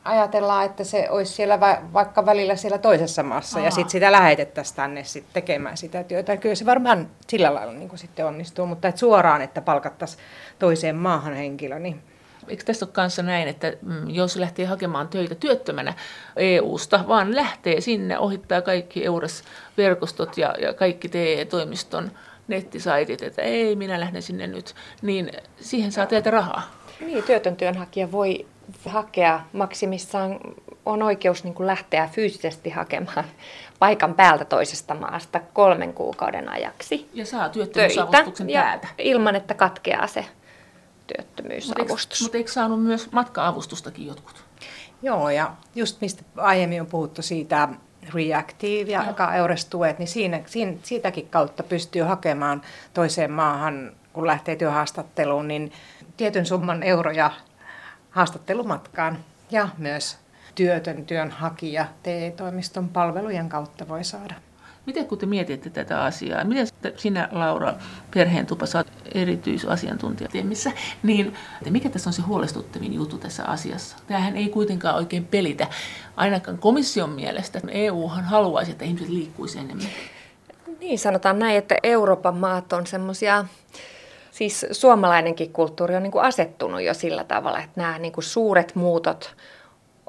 ajatellaan, että se olisi siellä va- vaikka välillä siellä toisessa maassa Aa. ja sitten sitä lähetettäisiin tänne sit tekemään sitä työtä. Kyllä se varmaan sillä lailla niin sitten onnistuu, mutta et suoraan, että palkattaisiin toiseen maahan henkilö, niin Eikö tässä ole kanssa näin, että mm, jos lähtee hakemaan töitä työttömänä EU-sta, vaan lähtee sinne, ohittaa kaikki EURES-verkostot ja, ja kaikki TE-toimiston nettisaitit, että ei, minä lähden sinne nyt, niin siihen saa teiltä rahaa. Niin, työtön työnhakija voi hakea maksimissaan on oikeus niin kuin lähteä fyysisesti hakemaan paikan päältä toisesta maasta kolmen kuukauden ajaksi. Ja saa työttömyysavustuksen täältä. Ilman, että katkeaa se työttömyysavustus. Mutta eikö, eikö saanut myös matka-avustustakin jotkut? Joo, ja just mistä aiemmin on puhuttu siitä Reactive ja no. Eures-tuet, niin siinä, siinä, siitäkin kautta pystyy hakemaan toiseen maahan, kun lähtee työhaastatteluun, niin tietyn summan euroja haastattelumatkaan ja myös työtön työnhakija TE-toimiston palvelujen kautta voi saada. Miten kun te mietitte tätä asiaa, miten sinä Laura perheen tupa saat erityisasiantuntija missä, niin mikä tässä on se huolestuttavin juttu tässä asiassa? Tämähän ei kuitenkaan oikein pelitä, ainakaan komission mielestä. EUhan haluaisi, että ihmiset liikkuisi enemmän. Niin, sanotaan näin, että Euroopan maat on semmoisia siis suomalainenkin kulttuuri on niin kuin asettunut jo sillä tavalla, että nämä niin kuin suuret muutot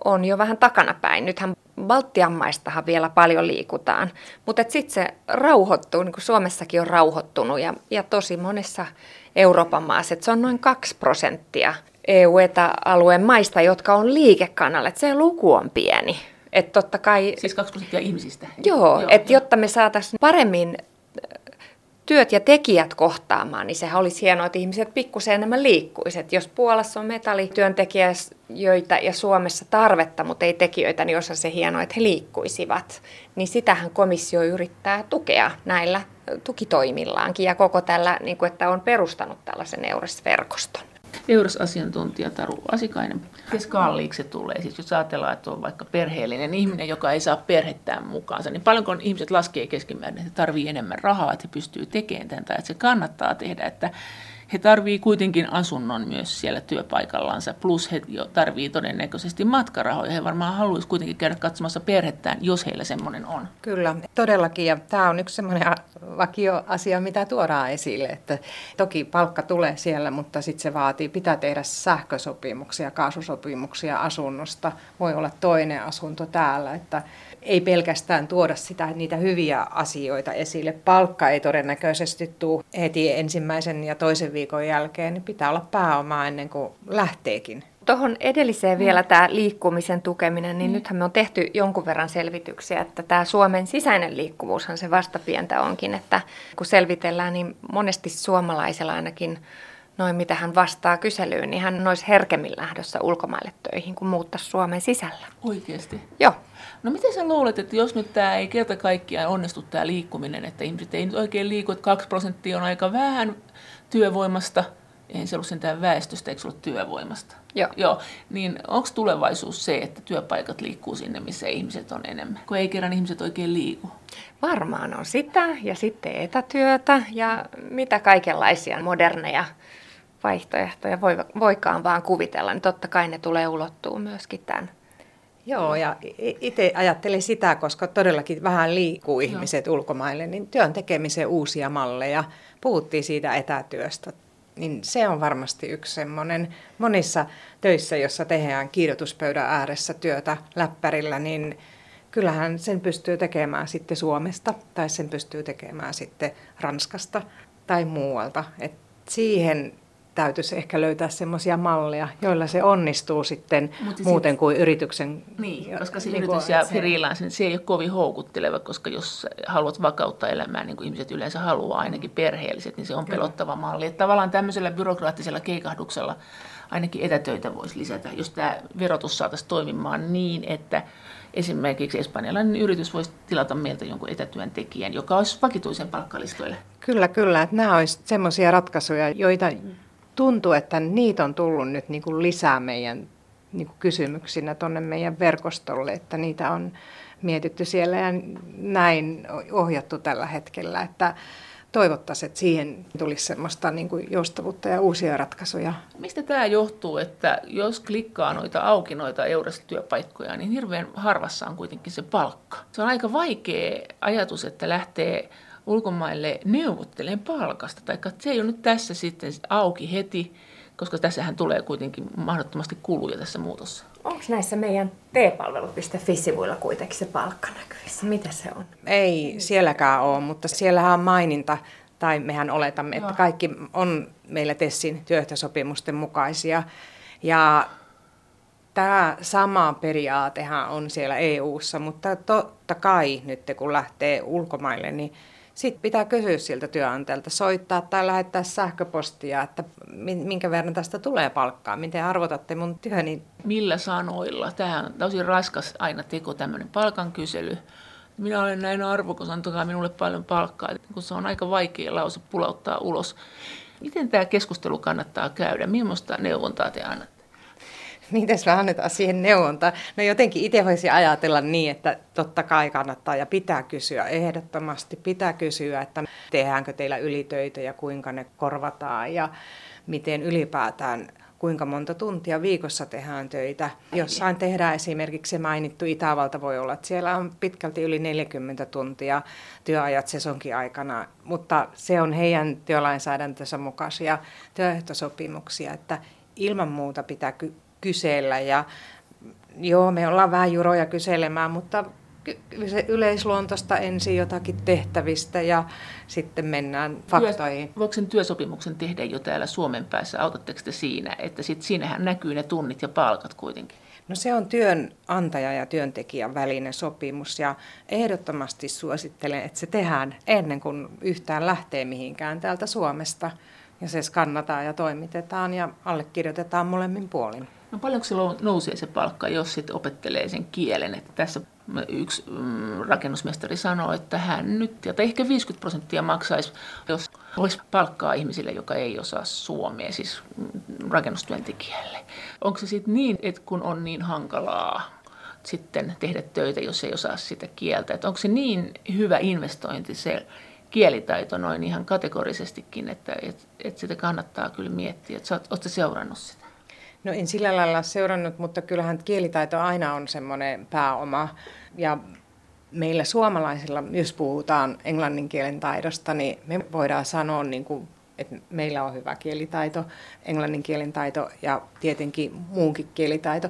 on jo vähän takanapäin. Nythän Baltian maistahan vielä paljon liikutaan, mutta sitten se rauhoittuu, niin kuin Suomessakin on rauhoittunut ja, ja tosi monessa Euroopan maassa, että se on noin 2 prosenttia EU-etäalueen maista, jotka on liikekanalle. Se luku on pieni. että totta kai, siis 2 prosenttia ihmisistä? Joo, joo että jotta me saataisiin paremmin työt ja tekijät kohtaamaan, niin sehän olisi hienoa, että ihmiset pikkusen enemmän liikkuisivat. Jos Puolassa on metallityöntekijöitä ja Suomessa tarvetta, mutta ei tekijöitä, niin olisi se hienoa, että he liikkuisivat. Niin sitähän komissio yrittää tukea näillä tukitoimillaankin ja koko tällä, niin kuin, että on perustanut tällaisen EURES-verkoston. EURES-asiantuntija Taru Asikainen. Miten kalliiksi se tulee? Siis jos ajatellaan, että on vaikka perheellinen ihminen, joka ei saa perhettään mukaansa, niin paljonko ihmiset laskee keskimäärin, että tarvii enemmän rahaa, että pystyy tekemään tämän, tai että se kannattaa tehdä, että he tarvii kuitenkin asunnon myös siellä työpaikallansa, plus he tarvii todennäköisesti matkarahoja. He varmaan haluaisi kuitenkin käydä katsomassa perhettään, jos heillä semmoinen on. Kyllä, todellakin. Ja tämä on yksi semmoinen vakioasia, mitä tuodaan esille. Että toki palkka tulee siellä, mutta sitten se vaatii, pitää tehdä sähkösopimuksia, kaasusopimuksia asunnosta. Voi olla toinen asunto täällä. Että ei pelkästään tuoda sitä, niitä hyviä asioita esille. Palkka ei todennäköisesti tule heti ensimmäisen ja toisen viikon jälkeen, niin pitää olla pääomaa ennen kuin lähteekin. Tuohon edelliseen vielä mm. tämä liikkumisen tukeminen, niin mm. nythän me on tehty jonkun verran selvityksiä, että tämä Suomen sisäinen liikkuvuushan se vastapientä onkin, että kun selvitellään, niin monesti suomalaisella ainakin noin mitä hän vastaa kyselyyn, niin hän olisi herkemmin lähdössä ulkomaille töihin kuin muuttaa Suomen sisällä. Oikeasti? Joo. No miten sä luulet, että jos nyt tämä ei kerta kaikkiaan onnistu tämä liikkuminen, että ihmiset ei nyt oikein liiku, että 2 prosenttia on aika vähän työvoimasta, eihän se ollut sentään väestöstä, eikö se ollut työvoimasta? Joo. Joo. Niin onko tulevaisuus se, että työpaikat liikkuu sinne, missä ihmiset on enemmän, kun ei kerran ihmiset oikein liiku? Varmaan on sitä ja sitten etätyötä ja mitä kaikenlaisia moderneja vaihtoehtoja voi, voikaan vaan kuvitella, niin totta kai ne tulee ulottua myöskin tämän Joo, ja itse ajattelin sitä, koska todellakin vähän liikkuu ihmiset Joo. ulkomaille, niin työn tekemisen uusia malleja. Puhuttiin siitä etätyöstä, niin se on varmasti yksi semmoinen. Monissa töissä, jossa tehdään kirjoituspöydän ääressä työtä läppärillä, niin kyllähän sen pystyy tekemään sitten Suomesta tai sen pystyy tekemään sitten Ranskasta tai muualta. Et siihen täytyisi ehkä löytää semmoisia malleja, joilla se onnistuu sitten Mutta muuten sit, kuin yrityksen... Niin, koska se niin yritys ja freelance, se ei ole kovin houkutteleva, koska jos haluat vakauttaa elämää, niin kuin ihmiset yleensä haluaa, ainakin perheelliset, niin se on pelottava malli. Että tavallaan tämmöisellä byrokraattisella keikahduksella ainakin etätöitä voisi lisätä, jos tämä verotus saataisiin toimimaan niin, että esimerkiksi espanjalainen yritys voisi tilata meiltä jonkun etätyöntekijän, joka olisi vakituisen palkkalistoille. Kyllä, kyllä. Että nämä olisivat semmoisia ratkaisuja, joita tuntuu, että niitä on tullut nyt niin kuin lisää meidän niin kuin kysymyksinä tuonne meidän verkostolle, että niitä on mietitty siellä ja näin ohjattu tällä hetkellä, että toivottaisiin, että siihen tulisi semmoista niin kuin joustavuutta ja uusia ratkaisuja. Mistä tämä johtuu, että jos klikkaa noita auki noita Eures-työpaikkoja, niin hirveän harvassa on kuitenkin se palkka. Se on aika vaikea ajatus, että lähtee ulkomaille neuvotteleen palkasta, tai se ei ole nyt tässä sitten auki heti, koska tässähän tulee kuitenkin mahdottomasti kuluja tässä muutossa. Onko näissä meidän t-palvelu.fi-sivuilla kuitenkin se palkka näkyvissä? Mitä se on? Ei sielläkään ole, mutta siellähän on maininta, tai mehän oletamme, Joo. että kaikki on meillä TESSin työehtosopimusten mukaisia. Ja tämä sama periaatehan on siellä EU-ssa, mutta totta kai nyt kun lähtee ulkomaille, niin sitten pitää kysyä siltä työnantajalta, soittaa tai lähettää sähköpostia, että minkä verran tästä tulee palkkaa, miten arvotatte mun työni. Millä sanoilla? Tämä on tosi raskas aina teko, tämmöinen palkan kysely. Minä olen näin arvokas, antakaa minulle paljon palkkaa, kun se on aika vaikea lause pulauttaa ulos. Miten tämä keskustelu kannattaa käydä? Millaista neuvontaa te annatte? miten me annetaan siihen neuvontaa? No jotenkin itse voisi ajatella niin, että totta kai kannattaa ja pitää kysyä, ehdottomasti pitää kysyä, että tehdäänkö teillä ylitöitä ja kuinka ne korvataan ja miten ylipäätään kuinka monta tuntia viikossa tehdään töitä. Jossain tehdään esimerkiksi se mainittu Itävalta voi olla, että siellä on pitkälti yli 40 tuntia työajat sesonkin aikana, mutta se on heidän työlainsäädäntönsä mukaisia työehtosopimuksia, että ilman muuta pitää kysellä. Ja joo, me ollaan vähän juroja kyselemään, mutta yleisluontosta ensin jotakin tehtävistä ja sitten mennään faktoihin. Työ, voiko sen työsopimuksen tehdä jo täällä Suomen päässä? Autatteko te siinä, että sit siinähän näkyy ne tunnit ja palkat kuitenkin? No se on työnantaja ja työntekijän välinen sopimus ja ehdottomasti suosittelen, että se tehdään ennen kuin yhtään lähtee mihinkään täältä Suomesta. Ja se skannataan ja toimitetaan ja allekirjoitetaan molemmin puolin. No paljonko se nousee se palkka, jos sitten opettelee sen kielen? Että tässä yksi mm, rakennusmestari sanoi, että hän nyt, ja ehkä 50 prosenttia maksaisi, jos olisi palkkaa ihmisille, joka ei osaa suomea, siis mm, rakennustyöntekijälle. Onko se sitten niin, että kun on niin hankalaa sitten tehdä töitä, jos ei osaa sitä kieltä, että onko se niin hyvä investointi se kielitaito noin ihan kategorisestikin, että, että, että sitä kannattaa kyllä miettiä, oot, seurannut sitä? No en sillä lailla seurannut, mutta kyllähän kielitaito aina on semmoinen pääoma. Ja meillä suomalaisilla, jos puhutaan englannin kielen taidosta, niin me voidaan sanoa, niin kuin, että meillä on hyvä kielitaito, englannin kielen taito ja tietenkin muunkin kielitaito.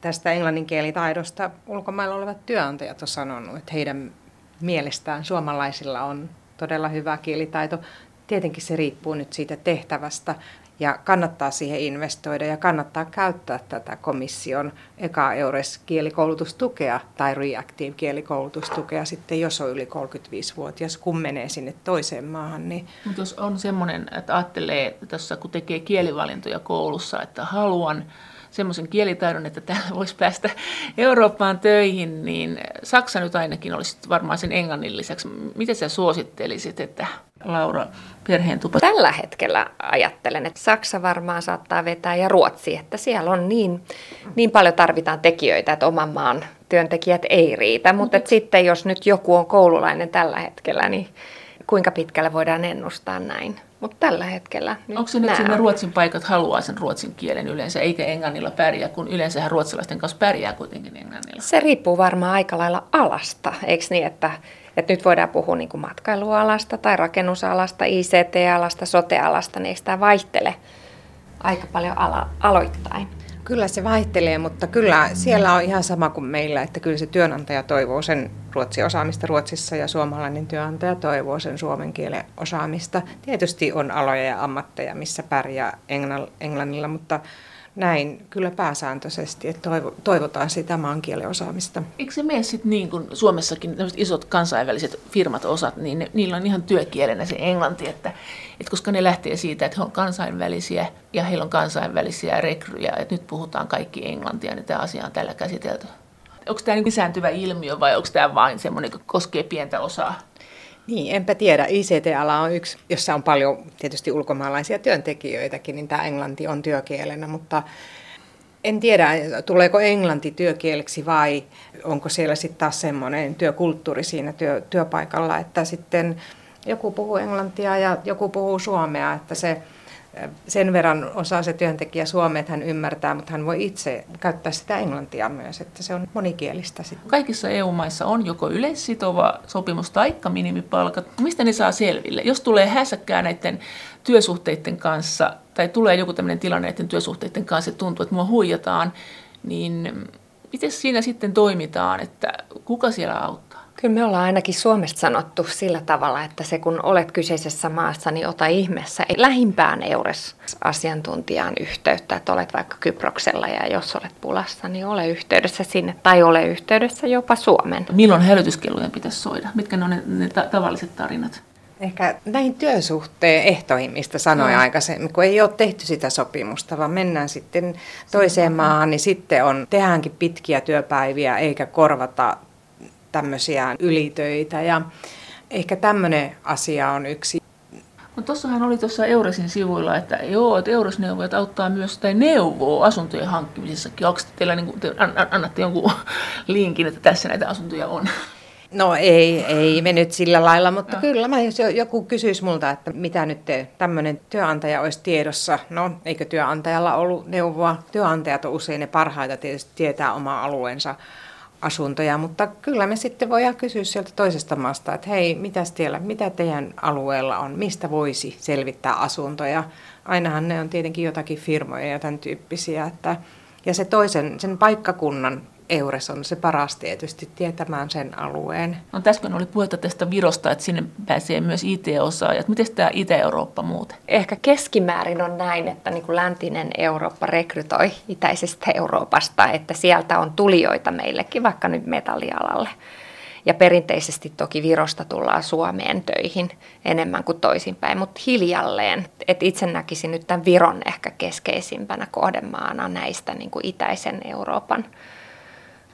Tästä englannin kielitaidosta ulkomailla olevat työnantajat on sanonut, että heidän mielestään suomalaisilla on todella hyvä kielitaito. Tietenkin se riippuu nyt siitä tehtävästä ja kannattaa siihen investoida ja kannattaa käyttää tätä komission eka eures kielikoulutustukea tai reactive kielikoulutustukea sitten, jos on yli 35-vuotias, kun menee sinne toiseen maahan. Niin... Mutta jos on semmoinen, että ajattelee tässä, kun tekee kielivalintoja koulussa, että haluan semmoisen kielitaidon, että täällä voisi päästä Eurooppaan töihin, niin Saksa nyt ainakin olisi varmaan sen englannin lisäksi. Miten sä suosittelisit, että Laura perheen tupa? Tällä hetkellä ajattelen, että Saksa varmaan saattaa vetää ja Ruotsi, että siellä on niin, niin paljon tarvitaan tekijöitä, että oman maan työntekijät ei riitä. Mutta sitten jos nyt joku on koululainen tällä hetkellä, niin kuinka pitkälle voidaan ennustaa näin? Mutta tällä hetkellä nyt Onko se nyt sinne Ruotsin paikat haluaa sen ruotsin kielen yleensä, eikä englannilla pärjää, kun yleensähän ruotsalaisten kanssa pärjää kuitenkin englannilla? Se riippuu varmaan aika lailla alasta, eikö niin, että, että nyt voidaan puhua niin kuin matkailualasta tai rakennusalasta, ICT-alasta, sote-alasta, niin eikö tämä vaihtele aika paljon ala, aloittain? Kyllä se vaihtelee, mutta kyllä siellä on ihan sama kuin meillä, että kyllä se työnantaja toivoo sen ruotsin osaamista Ruotsissa ja suomalainen työnantaja toivoo sen suomen kielen osaamista. Tietysti on aloja ja ammatteja, missä pärjää englannilla, mutta näin kyllä pääsääntöisesti, että toivotaan sitä maankielen osaamista. Eikö se mene sitten niin kuin Suomessakin isot kansainväliset firmat osat, niin ne, niillä on ihan työkielenä se englanti, että, että koska ne lähtee siitä, että he on kansainvälisiä ja heillä on kansainvälisiä rekryjä, että nyt puhutaan kaikki englantia, niin tämä asia on tällä käsitelty. Onko tämä niin lisääntyvä ilmiö vai onko tämä vain semmoinen, joka koskee pientä osaa? Niin, enpä tiedä. ICT-ala on yksi, jossa on paljon tietysti ulkomaalaisia työntekijöitäkin, niin tämä englanti on työkielenä, mutta en tiedä, tuleeko englanti työkieleksi vai onko siellä sitten taas semmoinen työkulttuuri siinä työ, työpaikalla, että sitten joku puhuu englantia ja joku puhuu suomea, että se sen verran osaa se työntekijä suomea, että hän ymmärtää, mutta hän voi itse käyttää sitä englantia myös, että se on monikielistä. Kaikissa EU-maissa on joko yleissitova sopimus tai minimipalkat. Mistä ne saa selville? Jos tulee hässäkkää näiden työsuhteiden kanssa, tai tulee joku tämmöinen tilanne näiden työsuhteiden kanssa, että tuntuu, että mua huijataan, niin miten siinä sitten toimitaan, että kuka siellä auttaa? Kyllä me ollaan ainakin Suomesta sanottu sillä tavalla, että se kun olet kyseisessä maassa, niin ota ihmeessä lähimpään EURES-asiantuntijaan yhteyttä, että olet vaikka Kyproksella ja jos olet pulassa, niin ole yhteydessä sinne tai ole yhteydessä jopa Suomen. Milloin hälytyskellojen pitäisi soida? Mitkä ne on ne, ne ta- tavalliset tarinat? Ehkä näihin työsuhteen ehtoihin, mistä sanoin no. aikaisemmin, kun ei ole tehty sitä sopimusta, vaan mennään sitten toiseen maahan, niin sitten on, tehdäänkin pitkiä työpäiviä eikä korvata tämmöisiä ylitöitä ja ehkä tämmöinen asia on yksi. No tuossahan oli tuossa Euresin sivuilla, että joo, että Euresneuvojat auttaa myös tai neuvoo asuntojen hankkimisessakin. Onko teillä, niin kuin, te annatte jonkun linkin, että tässä näitä asuntoja on? No ei, ei me nyt sillä lailla, mutta no. kyllä mä, jos joku kysyisi multa, että mitä nyt te, tämmöinen työnantaja olisi tiedossa. No, eikö työnantajalla ollut neuvoa? Työnantajat on usein ne parhaita tietysti tietää oma alueensa asuntoja, mutta kyllä me sitten voidaan kysyä sieltä toisesta maasta, että hei, mitä siellä, mitä teidän alueella on, mistä voisi selvittää asuntoja. Ainahan ne on tietenkin jotakin firmoja ja tämän tyyppisiä, että, ja se toisen, sen paikkakunnan EURES on se paras tietysti tietämään sen alueen. No tässä oli puhetta tästä Virosta, että sinne pääsee myös IT-osaajat. Miten tämä Itä-Eurooppa muuten? Ehkä keskimäärin on näin, että niin kuin läntinen Eurooppa rekrytoi itäisestä Euroopasta, että sieltä on tulijoita meillekin, vaikka nyt metallialalle. Ja perinteisesti toki Virosta tullaan Suomeen töihin enemmän kuin toisinpäin, mutta hiljalleen. Et itse näkisin nyt tämän Viron ehkä keskeisimpänä kohdemaana näistä niin kuin itäisen Euroopan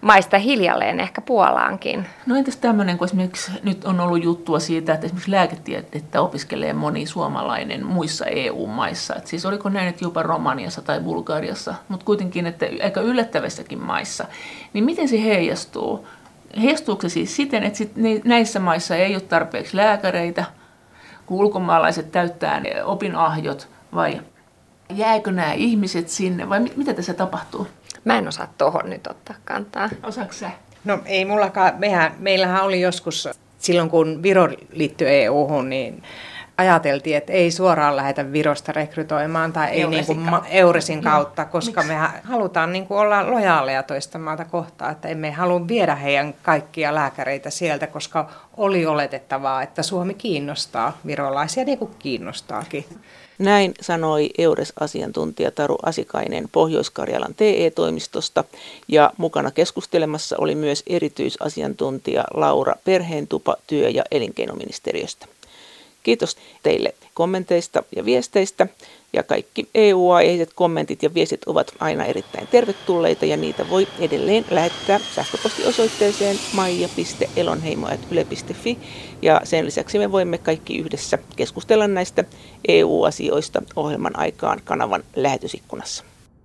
maista hiljalleen, ehkä Puolaankin. No entäs tämmöinen, kun esimerkiksi nyt on ollut juttua siitä, että esimerkiksi lääketiedettä opiskelee moni suomalainen muissa EU-maissa. Et siis oliko näin, että jopa Romaniassa tai Bulgariassa, mutta kuitenkin että aika yllättävissäkin maissa. Niin miten se heijastuu? Heijastuuko se siis siten, että sit näissä maissa ei ole tarpeeksi lääkäreitä, kun ulkomaalaiset täyttää opinahjot, vai jääkö nämä ihmiset sinne, vai mitä tässä tapahtuu? Mä en osaa tuohon nyt ottaa kantaa. Osaatko sä? No ei mullakaan. Mehän, meillähän oli joskus, silloin kun Viro liittyi EU-hun, niin ajateltiin, että ei suoraan lähetä Virosta rekrytoimaan tai ei Euresin, niin kuin kautta. Euresin kautta, koska me halutaan niin kuin olla lojaaleja toista maata kohtaan, että emme halua viedä heidän kaikkia lääkäreitä sieltä, koska oli oletettavaa, että Suomi kiinnostaa virolaisia niin kuin kiinnostaakin. Näin sanoi EURES-asiantuntija Taru Asikainen Pohjois-Karjalan TE-toimistosta ja mukana keskustelemassa oli myös erityisasiantuntija Laura Perheentupa työ- ja elinkeinoministeriöstä. Kiitos teille kommenteista ja viesteistä. Ja kaikki EU-aiheiset kommentit ja viestit ovat aina erittäin tervetulleita ja niitä voi edelleen lähettää sähköpostiosoitteeseen maija.elonheimo.yle.fi ja sen lisäksi me voimme kaikki yhdessä keskustella näistä EU-asioista ohjelman aikaan kanavan lähetysikkunassa.